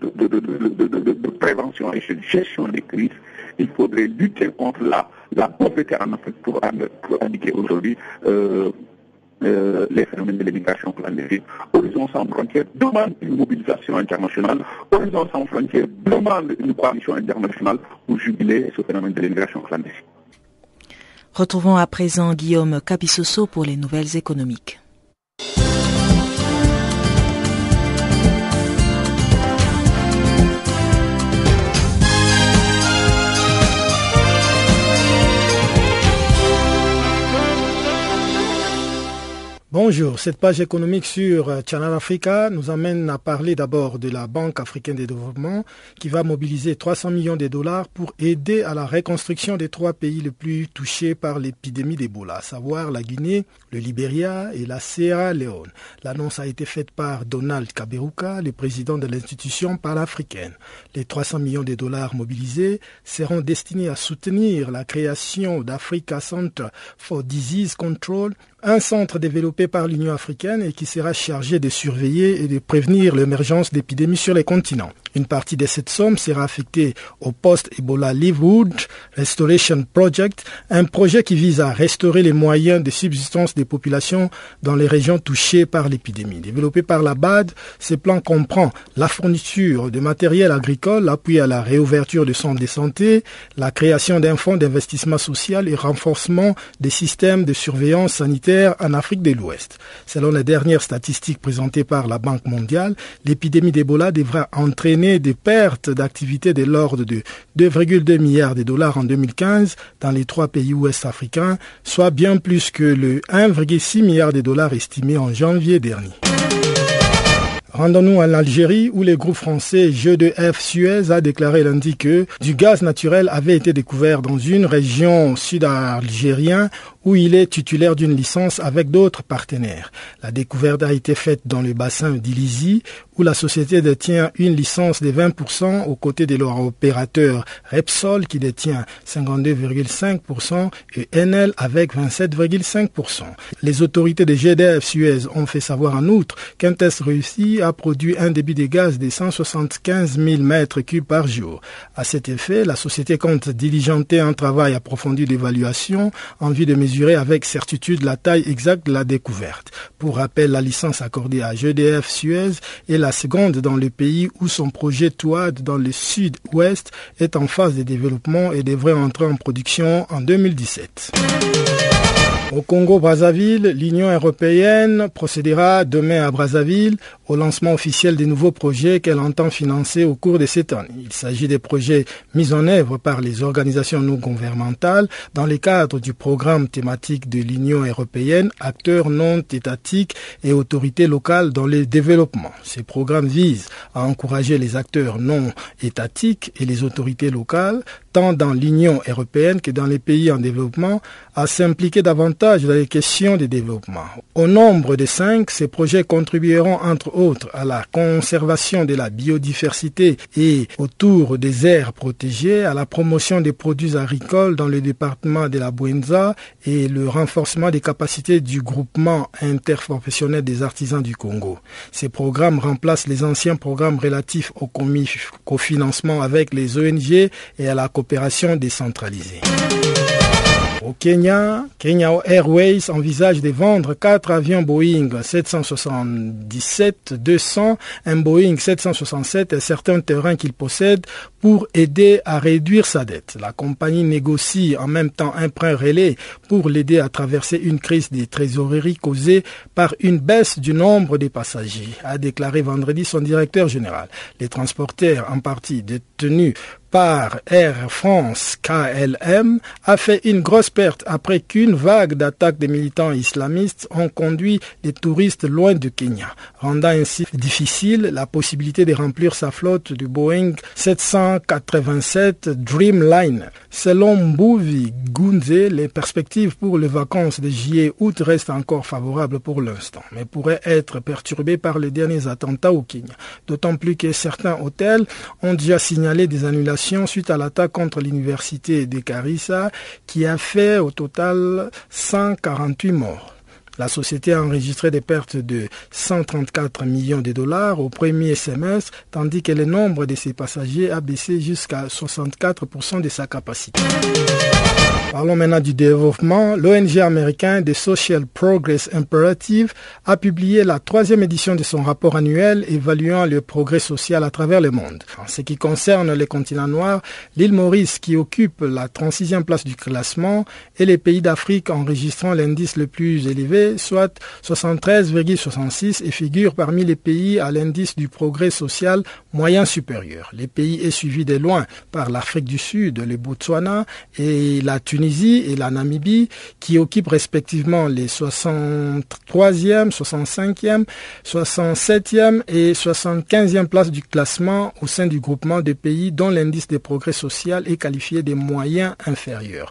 de, prévention et de gestion des crises. Il faudrait lutter contre la, pauvreté en Afrique pour, indiquer aujourd'hui euh, euh, les phénomènes de l'immigration clandestine. Horizon sans frontières demande une mobilisation internationale. Horizon sans frontières demande une coalition internationale pour jubiler ce phénomène de l'immigration clandestine. Retrouvons à présent Guillaume Cabissoso pour les nouvelles économiques. Bonjour, cette page économique sur euh, Channel Africa nous amène à parler d'abord de la Banque africaine de développement qui va mobiliser 300 millions de dollars pour aider à la reconstruction des trois pays les plus touchés par l'épidémie d'Ebola, à savoir la Guinée, le Libéria et la Sierra Leone. L'annonce a été faite par Donald Kaberuka, le président de l'institution panafricaine. Les 300 millions de dollars mobilisés seront destinés à soutenir la création d'Africa Center for Disease Control un centre développé par l'Union africaine et qui sera chargé de surveiller et de prévenir l'émergence d'épidémies sur les continents. Une partie de cette somme sera affectée au post-Ebola Livewood Restoration Project, un projet qui vise à restaurer les moyens de subsistance des populations dans les régions touchées par l'épidémie. Développé par la BAD, ce plan comprend la fourniture de matériel agricole, l'appui à la réouverture de centres de santé, la création d'un fonds d'investissement social et renforcement des systèmes de surveillance sanitaire en Afrique de l'Ouest. Selon les dernières statistiques présentées par la Banque mondiale, l'épidémie d'Ebola devra entraîner des pertes d'activité de l'ordre de 2,2 milliards de dollars en 2015 dans les trois pays ouest africains, soit bien plus que le 1,6 milliard de dollars estimé en janvier dernier. Rendons-nous en Algérie où le groupe français Jeux de F Suez a déclaré lundi que du gaz naturel avait été découvert dans une région sud-algérienne où il est titulaire d'une licence avec d'autres partenaires. La découverte a été faite dans le bassin d'Ilizy où la société détient une licence de 20% aux côtés de leur opérateur Repsol qui détient 52,5% et Enel avec 27,5%. Les autorités de GDF Suez ont fait savoir en outre qu'un test réussi a produit un débit de gaz de 175 000 mètres cubes par jour. À cet effet, la société compte diligenter un travail approfondi d'évaluation en vue de mesurer avec certitude la taille exacte de la découverte. Pour rappel, la licence accordée à GDF Suez est la seconde dans le pays où son projet TOAD dans le sud-ouest est en phase de développement et devrait entrer en production en 2017. Au Congo-Brazzaville, l'Union européenne procédera demain à Brazzaville au lancement officiel des nouveaux projets qu'elle entend financer au cours de cette année. Il s'agit des projets mis en œuvre par les organisations non gouvernementales dans le cadre du programme thématique de l'Union européenne, acteurs non étatiques et autorités locales dans le développement. Ces programmes visent à encourager les acteurs non étatiques et les autorités locales, tant dans l'Union européenne que dans les pays en développement, à s'impliquer davantage dans les questions de développement. Au nombre de cinq, ces projets contribueront entre autres à la conservation de la biodiversité et autour des aires protégées, à la promotion des produits agricoles dans le département de la Buenza et le renforcement des capacités du groupement interprofessionnel des artisans du Congo. Ces programmes remplacent les anciens programmes relatifs au cofinancement avec les ONG et à la coopération décentralisée. Au Kenya, Kenya Airways envisage de vendre quatre avions Boeing 777-200, un Boeing 767 et certains terrains qu'il possède pour aider à réduire sa dette. La compagnie négocie en même temps un prêt relais pour l'aider à traverser une crise des trésoreries causée par une baisse du nombre des passagers, a déclaré vendredi son directeur général. Les transporteurs, en partie détenus par Air France KLM a fait une grosse perte après qu'une vague d'attaques des militants islamistes ont conduit les touristes loin du Kenya, rendant ainsi difficile la possibilité de remplir sa flotte du Boeing 787 Dreamliner. Selon Mbouvi Gunze, les perspectives pour les vacances de juillet-août restent encore favorables pour l'instant, mais pourraient être perturbées par les derniers attentats au Kenya, d'autant plus que certains hôtels ont déjà signalé des annulations suite à l'attaque contre l'université de Carissa qui a fait au total 148 morts. La société a enregistré des pertes de 134 millions de dollars au premier semestre, tandis que le nombre de ses passagers a baissé jusqu'à 64% de sa capacité. Parlons maintenant du développement. L'ONG américain de Social Progress Imperative a publié la troisième édition de son rapport annuel évaluant le progrès social à travers le monde. En ce qui concerne le continent noir, l'île Maurice qui occupe la 36e place du classement et les pays d'Afrique enregistrant l'indice le plus élevé, soit 73,66 et figure parmi les pays à l'indice du progrès social moyen supérieur. Les pays est suivi de loin par l'Afrique du Sud, le Botswana et la Tunisie Et la Namibie, qui occupent respectivement les 63e, 65e, 67e et 75e places du classement au sein du groupement de pays dont l'indice de progrès social est qualifié des moyens inférieurs.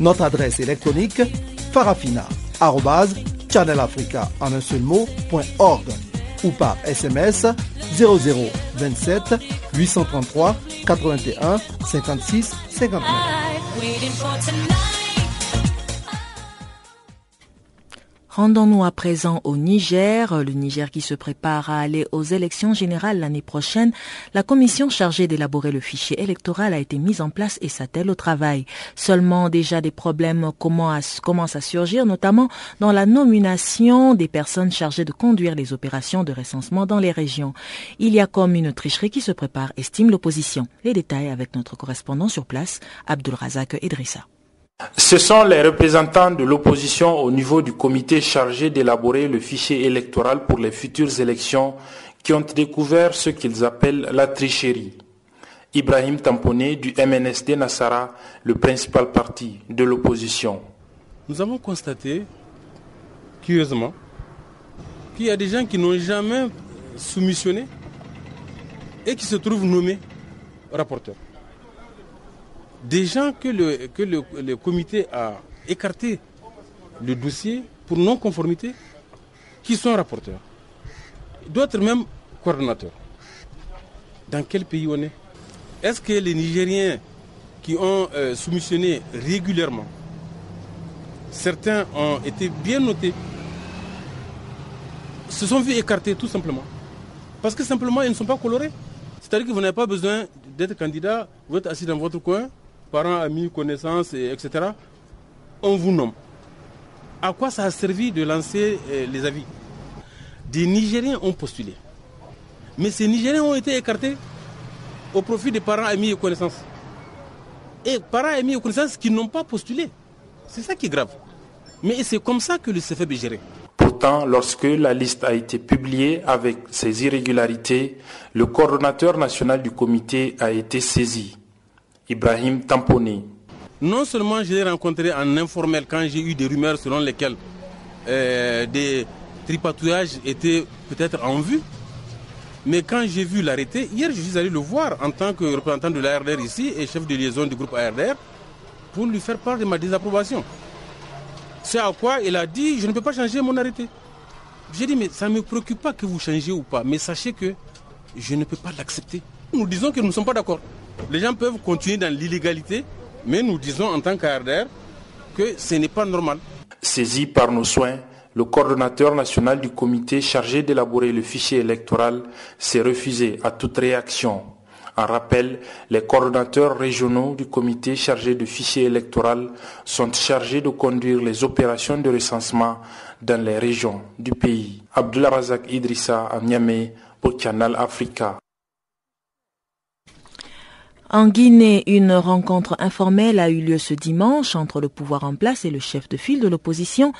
Notre adresse électronique farafina.channelafrica ou par SMS 0027 833 81 56 59. Rendons-nous à présent au Niger, le Niger qui se prépare à aller aux élections générales l'année prochaine. La commission chargée d'élaborer le fichier électoral a été mise en place et s'attelle au travail. Seulement déjà des problèmes commencent à surgir, notamment dans la nomination des personnes chargées de conduire les opérations de recensement dans les régions. Il y a comme une tricherie qui se prépare, estime l'opposition. Les détails avec notre correspondant sur place, Abdul Razak Idrissa. Ce sont les représentants de l'opposition au niveau du comité chargé d'élaborer le fichier électoral pour les futures élections qui ont découvert ce qu'ils appellent la tricherie. Ibrahim Tamponé du MNSD Nassara, le principal parti de l'opposition. Nous avons constaté, curieusement, qu'il y a des gens qui n'ont jamais soumissionné et qui se trouvent nommés rapporteurs des gens que le, que le, comité a écarté le dossier pour non-conformité, qui sont rapporteurs. D'autres même coordonnateurs. Dans quel pays on est? Est-ce que les Nigériens qui ont euh, soumissionné régulièrement, certains ont été bien notés, se sont vus écartés tout simplement? Parce que simplement ils ne sont pas colorés. C'est-à-dire que vous n'avez pas besoin d'être candidat, vous êtes assis dans votre coin, parents, amis, connaissances, etc., on vous nomme. À quoi ça a servi de lancer euh, les avis? Des Nigériens ont postulé. Mais ces Nigériens ont été écartés au profit des parents, amis et connaissances. Et parents, amis et connaissances qui n'ont pas postulé. C'est ça qui est grave. Mais c'est comme ça que le CFEB est géré. Pourtant, lorsque la liste a été publiée avec ces irrégularités, le coordonnateur national du comité a été saisi. Ibrahim Tamponi. Non seulement je l'ai rencontré en informel quand j'ai eu des rumeurs selon lesquelles euh, des tripatouillages étaient peut-être en vue, mais quand j'ai vu l'arrêté, hier je suis allé le voir en tant que représentant de l'ARDR ici et chef de liaison du groupe ARDR pour lui faire part de ma désapprobation. C'est à quoi il a dit je ne peux pas changer mon arrêté. J'ai dit mais ça ne me préoccupe pas que vous changez ou pas, mais sachez que je ne peux pas l'accepter. Nous disons que nous ne sommes pas d'accord. Les gens peuvent continuer dans l'illégalité, mais nous disons en tant qu'ARDR que ce n'est pas normal. Saisi par nos soins, le coordonnateur national du comité chargé d'élaborer le fichier électoral s'est refusé à toute réaction. En rappel, les coordonnateurs régionaux du comité chargé du fichier électoral sont chargés de conduire les opérations de recensement dans les régions du pays. Abdullah Razak Idrissa à Niamey pour Canal Africa. En Guinée, une rencontre informelle a eu lieu ce dimanche entre le pouvoir en place et le chef de file de l'opposition.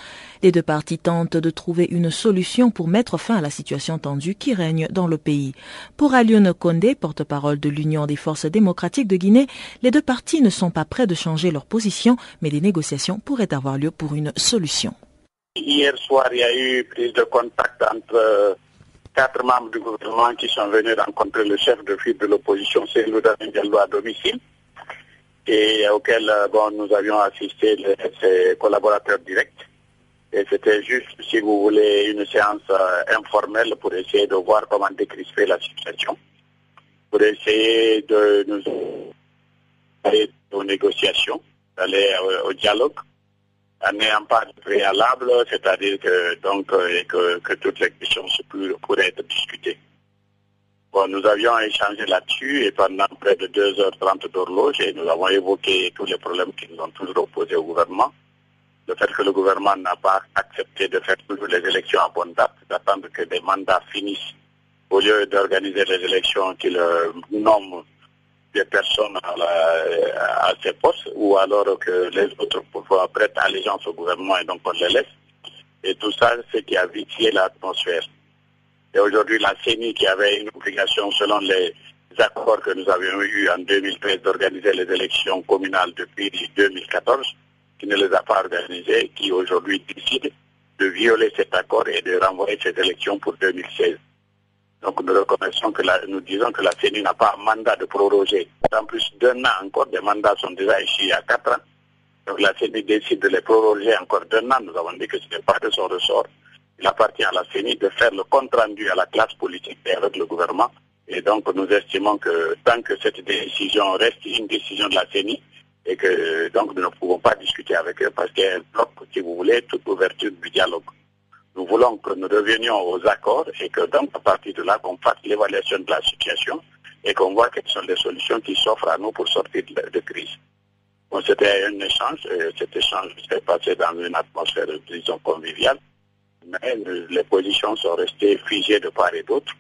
Les deux parties tentent de trouver une solution pour mettre fin à la situation tendue qui règne dans le pays. Pour Alioune Condé, porte-parole de l'Union des forces démocratiques de Guinée, les deux parties ne sont pas prêts de changer leur position, mais des négociations pourraient avoir lieu pour une solution. Hier soir, il y a eu prise de contact entre quatre membres du gouvernement qui sont venus rencontrer le chef de file de l'opposition, c'est Diallo à domicile, et auquel euh, bon, nous avions assisté ses collaborateurs directs. Et c'était juste, si vous voulez, une séance euh, informelle pour essayer de voir comment décrisper la situation, pour essayer de nous aller aux négociations, d'aller au, dialogue, n'ayant pas de préalable, c'est-à-dire que, donc, euh, que, que toutes les questions pourraient être discutées. Bon, nous avions échangé là-dessus et pendant près de 2h30 d'horloge et nous avons évoqué tous les problèmes qui nous ont toujours opposés au gouvernement. Le fait que le gouvernement n'a pas accepté de faire toujours les élections à bonne date, d'attendre que des mandats finissent au lieu d'organiser les élections qu'il nomme des personnes à, ces postes ou alors que les autres prêtent allégeance au gouvernement et donc on les laisse. Et tout ça, c'est qui a vicié l'atmosphère. Et aujourd'hui, la CENI qui avait une obligation selon les accords que nous avions eus en 2013 d'organiser les élections communales depuis 2014, qui ne les a pas organisées, qui aujourd'hui décide de violer cet accord et de renvoyer ces élections pour 2016. Donc nous reconnaissons que la, nous disons que la CENI n'a pas un mandat de proroger. En plus d'un an encore, des mandats sont déjà ici à quatre ans. Donc la CENI décide de les proroger encore d'un an. Nous avons dit que ce n'est pas de son ressort il appartient à la CENI de faire le compte rendu à la classe politique et avec le gouvernement. Et donc nous estimons que tant que cette décision reste une décision de la CENI, et que donc nous ne pouvons pas discuter avec eux parce qu'elle bloque, si vous voulez, toute ouverture du dialogue. Nous voulons que nous revenions aux accords et que donc à partir de là qu'on fasse l'évaluation de la situation et qu'on voit quelles sont les solutions qui s'offrent à nous pour sortir de, crise. Bon, c'était un échange, et cet échange s'est passé dans une atmosphère, disons, conviviale mais les positions sont restées figées de part et d'autre.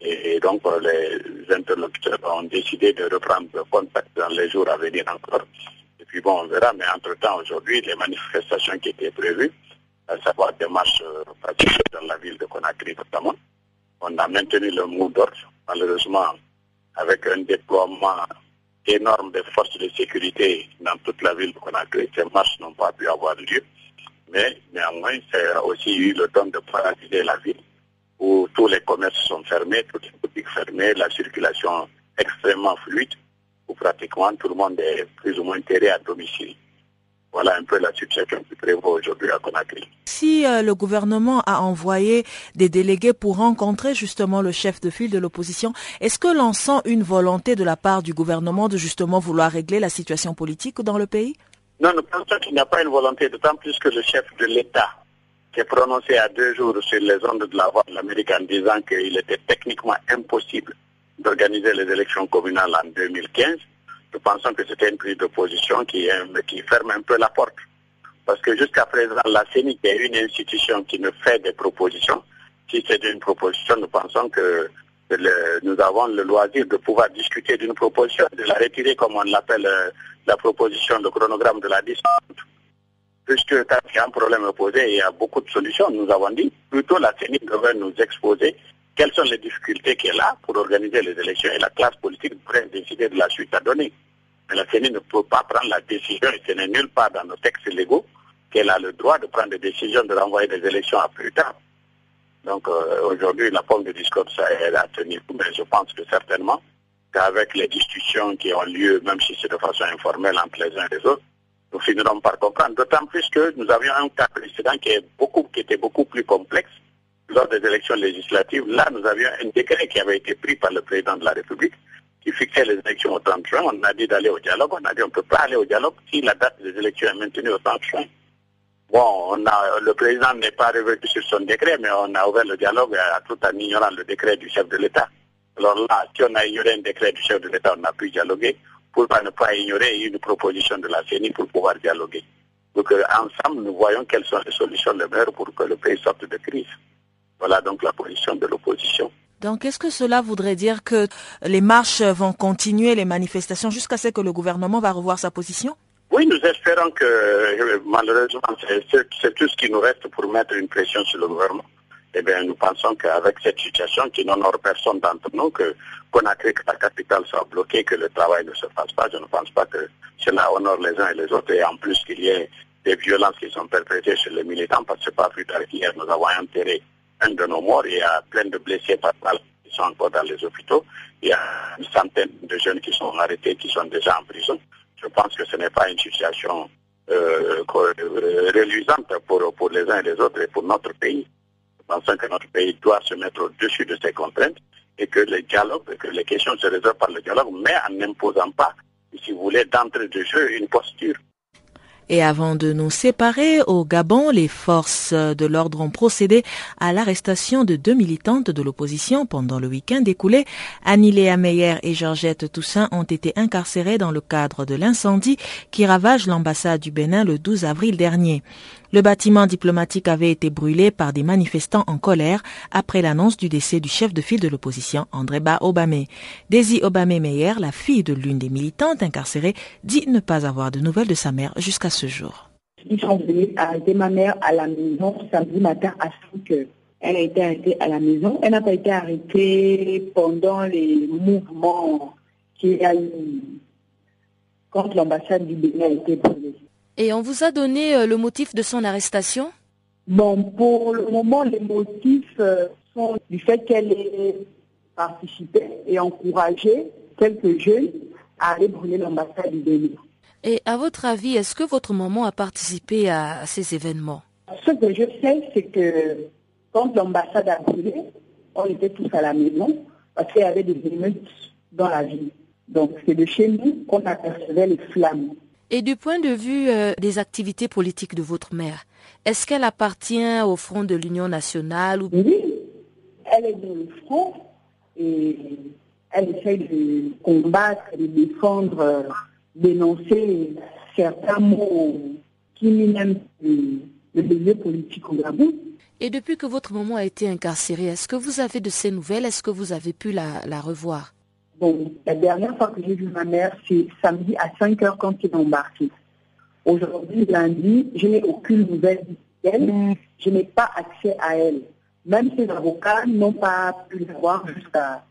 Et donc les interlocuteurs ont décidé de reprendre le contact dans les jours à venir encore. Et puis bon, on verra, mais entre-temps, aujourd'hui, les manifestations qui étaient prévues, à savoir des marches euh, pratiques dans la ville de Conakry notamment, on a maintenu le mot d'ordre. Malheureusement, avec un déploiement énorme des forces de sécurité dans toute la ville de Conakry, ces marches n'ont pas pu avoir lieu mais néanmoins, c'est aussi eu le temps de paralyser la ville, où tous les commerces sont fermés, toutes les boutiques fermées, la circulation extrêmement fluide, où pratiquement tout le monde est plus ou moins terré à domicile. Voilà un peu la situation qui prévaut aujourd'hui à Conakry. Si euh, le gouvernement a envoyé des délégués pour rencontrer justement le chef de file de l'opposition, est-ce que l'on sent une volonté de la part du gouvernement de justement vouloir régler la situation politique dans le pays? Non, nous pensons qu'il n'y a pas une volonté, d'autant plus que le chef de l'État s'est prononcé à deux jours sur les ondes de la voix de l'Amérique en disant qu'il était techniquement impossible d'organiser les élections communales en 2015. Nous pensons que c'était une prise de position qui, qui ferme un peu la porte. Parce que jusqu'à présent, la CENI est une institution qui ne fait des propositions. Si c'est une proposition, nous pensons que nous avons le loisir de pouvoir discuter d'une proposition, de la retirer comme on l'appelle euh, la proposition, le chronogramme de la discussion. Puisque quand il y a un problème posé, il y a beaucoup de solutions. Nous avons dit, plutôt la CENI devrait nous exposer quelles sont les difficultés qu'elle a pour organiser les élections? Et la classe politique devrait décider de la suite à donner. Mais la CENI ne peut pas prendre la décision et ce n'est nulle part dans nos textes légaux qu'elle a le droit de prendre des décisions de renvoyer des élections à plus tard. Donc euh, aujourd'hui, la forme de discours, ça est à tenir, mais je pense que certainement qu'avec les discussions qui ont lieu, même si c'est de façon informelle entre les uns et les autres, nous finirons par comprendre. D'autant plus que nous avions un cas précédent qui était beaucoup plus complexe lors des élections législatives. Là, nous avions un décret qui avait été pris par le président de la République qui fixait les élections au 30 juin. On a dit d'aller au dialogue. On a dit on ne peut pas aller au dialogue si la date des élections est maintenue au 30 juin. Bon, on a, le président n'est pas revenu sur son décret, mais on a ouvert le dialogue tout en ignorant le décret du chef de l'État. Alors là, si on a ignoré un décret du chef de l'État, on a pu dialoguer. pour ne pas ignorer une proposition de la CENI pour pouvoir dialoguer. Donc euh, ensemble, nous voyons quelles sont les solutions les meilleures pour que le pays sorte de crise. Voilà donc la position de l'opposition. Donc, est-ce que cela voudrait dire que les marches vont continuer, les manifestations, jusqu'à ce que le gouvernement va revoir sa position? Oui, nous espérons que malheureusement, c'est tout ce qui nous reste pour mettre une pression sur le gouvernement. Eh bien, nous pensons qu'avec cette situation qui n'honore personne d'entre nous, que Conakry, que la capitale soit bloquée, que le travail ne se fasse pas, je ne pense pas que cela honore les uns et les autres. Et en plus qu'il y ait des violences qui sont perpétrées sur les militants, parce que pas plus tard qu'hier, nous avons enterré un de nos morts. Il y a plein de blessés par balle qui sont encore dans les hôpitaux. Il y a une centaine de jeunes qui sont arrêtés, qui sont déjà en prison je pense que ce n'est pas une situation euh, reluisante pour, les uns et les autres et pour notre pays. Pensons que notre pays doit se mettre au-dessus de ces contraintes et que les dialogues, que les questions se résolvent par le dialogue, mais en n'imposant pas, si vous voulez, d'entrée de jeu, une posture. Et avant de nous séparer, au Gabon, les forces de l'ordre ont procédé à l'arrestation de deux militantes de l'opposition pendant le week-end écoulé. Annie-Léa Meyer et Georgette Toussaint ont été incarcérées dans le cadre de l'incendie qui ravage l'ambassade du Bénin le 12 avril dernier. Le bâtiment diplomatique avait été brûlé par des manifestants en colère après l'annonce du décès du chef de file de l'opposition, Andréba Obame. Daisy Obame Meyer, la fille de l'une des militantes incarcérées, dit ne pas avoir de nouvelles de sa mère jusqu'à ce jour. Ils sont venus arrêter ma mère à la maison samedi matin à 5 heures. Elle a été arrêtée à la maison. Elle n'a pas été arrêtée pendant les mouvements qu'il y a eu quand l'ambassade du Bénin a été brûlée. Et on vous a donné euh, le motif de son arrestation? Bon, pour le moment, les motifs euh, sont du fait qu'elle ait participé et encouragé quelques jeunes à aller brûler l'ambassade du Bénin. Et à votre avis, est-ce que votre maman a participé à ces événements? Ce que je sais, c'est que quand l'ambassade a brûlé, on était tous à la maison parce qu'il y avait des émeutes dans la ville. Donc c'est de chez nous qu'on apercevait les flammes. Et du point de vue euh, des activités politiques de votre mère, est-ce qu'elle appartient au front de l'Union nationale ou... Oui, elle est dans le front et elle essaie de combattre, de défendre, euh, dénoncer certains mots qui minent le milieu politique au Gabon. Et depuis que votre maman a été incarcérée, est-ce que vous avez de ces nouvelles? Est-ce que vous avez pu la revoir? Bon, la dernière fois que j'ai vu ma mère, c'est samedi à 5 heures quand il est embarqué. Aujourd'hui, lundi, je n'ai aucune nouvelle d'elle. Je n'ai pas accès à elle. Même ses avocats n'ont pas pu la voir jusqu'à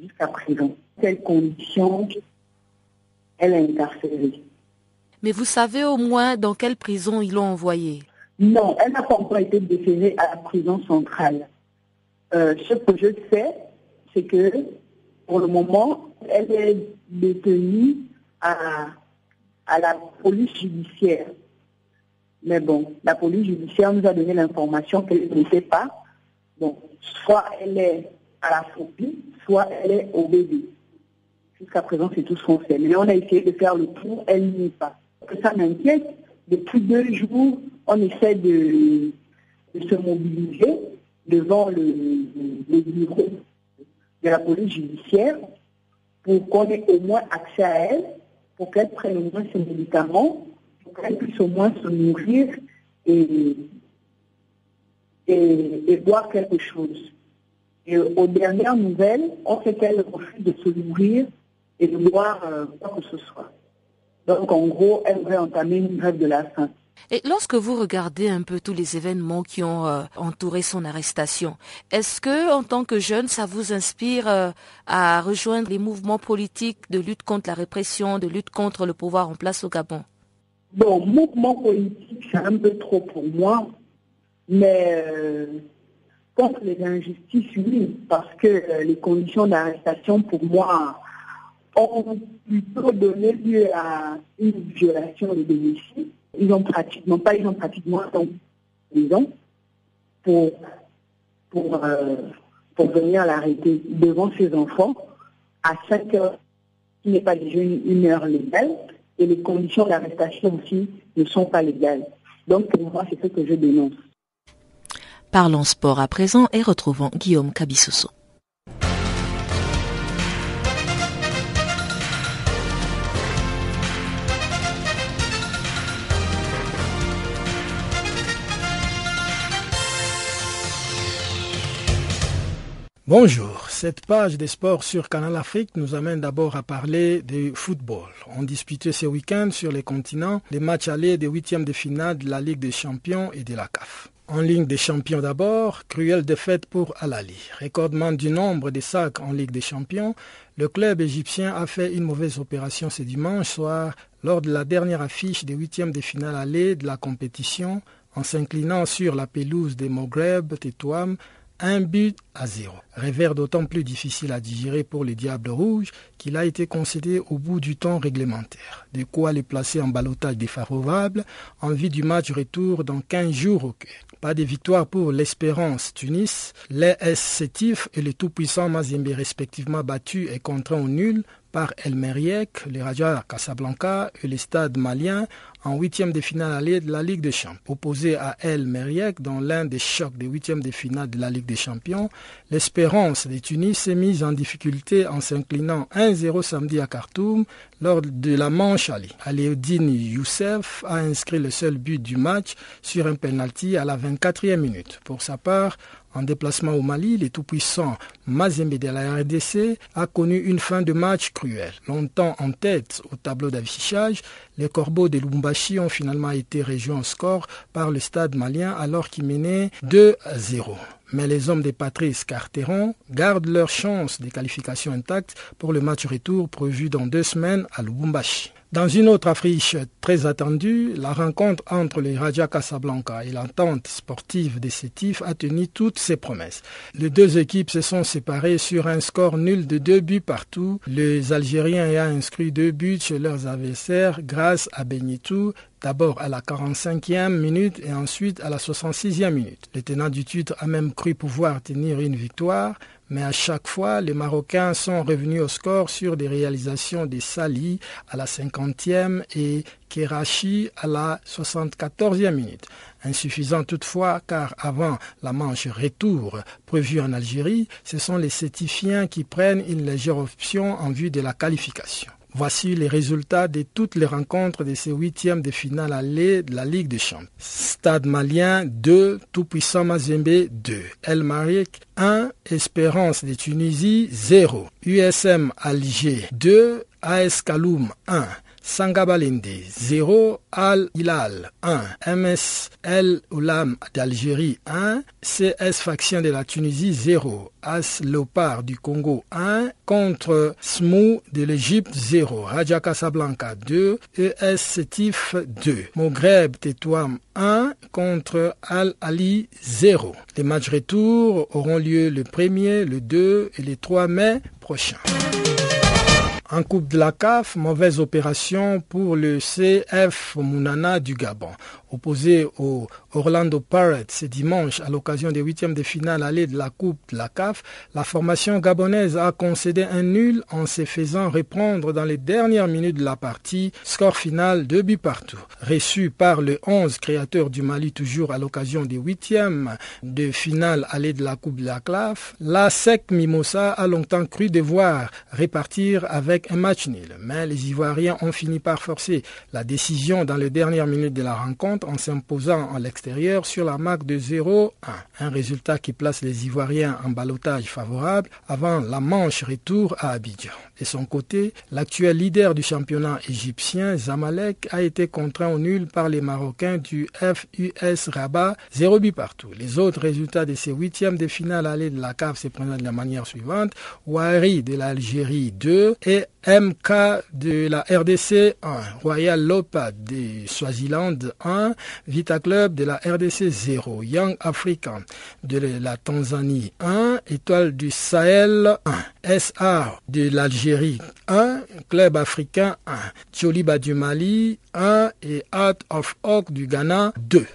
jusqu'à présent. Quelles conditions elle est incarcérée. Mais vous savez au moins dans quelle prison ils l'ont envoyée? Non, elle n'a pas encore été déférée à la prison centrale. Euh, ce que je sais, c'est que pour le moment, elle est détenue à, à la police judiciaire. Mais bon, la police judiciaire nous a donné l'information qu'elle ne sait pas. Donc, soit elle est à la phobie, soit elle est au bébé. Jusqu'à présent, c'est tout ce qu'on sait. Mais on a essayé de faire le tour, elle n'y est pas. Ça m'inquiète. Depuis deux jours, on essaie de, se mobiliser devant le, bureau de la police judiciaire pour qu'on ait au moins accès à elle, pour qu'elle prenne au moins ses médicaments, pour qu'elle puisse au moins se nourrir et, et, boire quelque chose. Et aux dernières nouvelles, on sait qu'elle refuse de se nourrir et de boire euh, quoi que ce soit. Donc en gros, elle devrait entamer une grève de la faim. Et lorsque vous regardez un peu tous les événements qui ont euh, entouré son arrestation, est-ce que, en tant que jeune, ça vous inspire euh, à rejoindre les mouvements politiques de lutte contre la répression, de lutte contre le pouvoir en place au Gabon? Bon, mouvement politique, c'est un peu trop pour moi, mais euh, contre les injustices, oui, parce que les conditions d'arrestation, pour moi, ont plutôt donné lieu à une violation de domicile ils ont pratiquement pas, ils ont pratiquement donc maison pour pour euh, pour venir l'arrêter devant ses enfants à 5 heures, qui n'est pas déjà une, heure légale, et les conditions d'arrestation aussi ne sont pas légales. Donc pour moi, c'est ce que je dénonce. Parlons sport à présent et retrouvons Guillaume Cabissoso. Bonjour, cette page des sports sur Canal Afrique nous amène d'abord à parler du football. On disputait ce week-end sur les continents les matchs allés des huitièmes de finale de la Ligue des champions et de la CAF. En ligne des champions d'abord, cruelle défaite pour Alali. Recordman du nombre de sacs en Ligue des champions, le club égyptien a fait une mauvaise opération ce dimanche soir lors de la dernière affiche des huitièmes de finale allées de la compétition en s'inclinant sur la pelouse des Moghreb Tetouam un but à zéro. Revers d'autant plus difficile à digérer pour les Diables Rouges qu'il a été concédé au bout du temps réglementaire. De quoi les placer en balotage défavorable en vue du match retour dans 15 jours au cœur. Pas de victoire pour l'Espérance Tunis, les Sétif et les tout-puissants Mazembe respectivement battus et contraints au nul par El Meriek, les Raja Casablanca et les stades maliens en huitième de finale allée de la Ligue des Champions. Opposé à El Meriek dans l'un des chocs des huitièmes de finale de la Ligue des Champions, l'espérance des Tunis s'est mise en difficulté en s'inclinant 1-0 samedi à Khartoum lors de la manche Ali. Aléodine Youssef a inscrit le seul but du match sur un penalty à la 24e minute. Pour sa part, en déplacement au Mali, le tout-puissant Mazembe de la RDC a connu une fin de match cruelle. Longtemps en tête au tableau d'affichage, les Corbeaux de Lubumbashi ont finalement été rejoints au score par le stade malien alors qu'ils menaient 2 à 0. Mais les hommes de Patrice Carteron gardent leur chance de qualification intacte pour le match retour prévu dans deux semaines à Lubumbashi. Dans une autre affiche très attendue, la rencontre entre les Raja Casablanca et l'entente sportive des Sétifs a tenu toutes ses promesses. Les deux équipes se sont séparées sur un score nul de deux buts partout. Les Algériens ayant inscrit deux buts chez leurs adversaires grâce à Benitou d'abord à la 45e minute et ensuite à la 66e minute. Le tenant du titre a même cru pouvoir tenir une victoire, mais à chaque fois, les Marocains sont revenus au score sur des réalisations des Sali à la 50e et Kerachi à la 74e minute. Insuffisant toutefois car avant la manche retour prévue en Algérie, ce sont les Sétifiens qui prennent une légère option en vue de la qualification. Voici les résultats de toutes les rencontres de ces huitièmes de finale allée de la Ligue des Champions. Stade Malien 2, Tout-Puissant Mazembe 2, El Marik 1, Espérance de Tunisie 0, USM Alger 2, AS Kaloum 1, Sangabalinde 0, Al Hilal 1, MSL Oulam d'Algérie 1, CS Faction de la Tunisie 0, As Leopard du Congo 1 contre Smou de l'Égypte 0, Raja Casablanca 2, ES Sétif 2, Moghreb Tetouam 1 contre Al Ali 0. Les matchs retour auront lieu le 1er, le 2 et le 3 mai prochains. En Coupe de la CAF, mauvaise opération pour le CF Mounana du Gabon. Opposé au Orlando Pirates ce dimanche à l'occasion des huitièmes de finale allée de la Coupe de la CAF, la formation gabonaise a concédé un nul en se faisant reprendre dans les dernières minutes de la partie, score final deux buts partout. Reçu par le 11 créateur du Mali toujours à l'occasion des huitièmes de finale allée de la Coupe de la CAF, la SEC Mimosa a longtemps cru devoir repartir avec un match nul. Mais les Ivoiriens ont fini par forcer la décision dans les dernières minutes de la rencontre en s'imposant à l'extérieur sur la marque de 0-1. Un résultat qui place les Ivoiriens en balotage favorable avant la manche retour à Abidjan. De son côté, l'actuel leader du championnat égyptien, Zamalek, a été contraint au nul par les Marocains du FUS Rabat, 0 but partout. Les autres résultats de ces huitièmes de finale allée de la CAF se présentent de la manière suivante. Wari de l'Algérie 2 et MK de la RDC 1, Royal Lopad de Swaziland 1, Vita Club de la RDC 0, Young African de la Tanzanie 1, Étoile du Sahel 1, SR de l'Algérie 1, Club africain 1, Joliba du Mali 1 et Art of Oak du Ghana 2.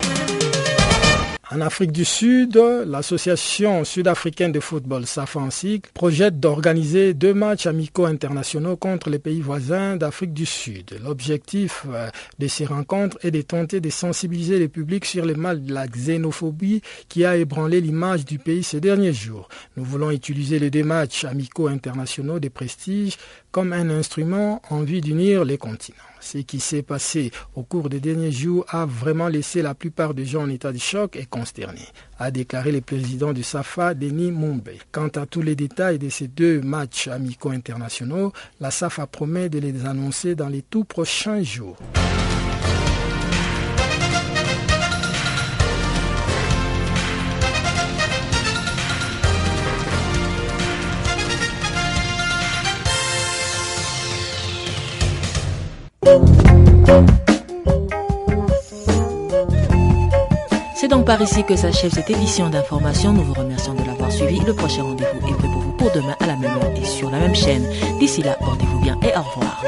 En Afrique du Sud, l'association sud-africaine de football SAFANSIC projette d'organiser deux matchs amicaux internationaux contre les pays voisins d'Afrique du Sud. L'objectif euh, de ces rencontres est de tenter de sensibiliser le public sur le mal de la xénophobie qui a ébranlé l'image du pays ces derniers jours. Nous voulons utiliser les deux matchs amicaux internationaux de prestige comme un instrument en vue d'unir les continents. Ce qui s'est passé au cours des derniers jours a vraiment laissé la plupart des gens en état de choc et consterné, a déclaré le président du SAFA, Denis Mumbe. Quant à tous les détails de ces deux matchs amicaux internationaux, la SAFA promet de les annoncer dans les tout prochains jours. C'est donc par ici que s'achève cette édition d'information. Nous vous remercions de l'avoir suivi. Le prochain rendez-vous est prêt pour vous pour demain à la même heure et sur la même chaîne. D'ici là, portez-vous bien et au revoir.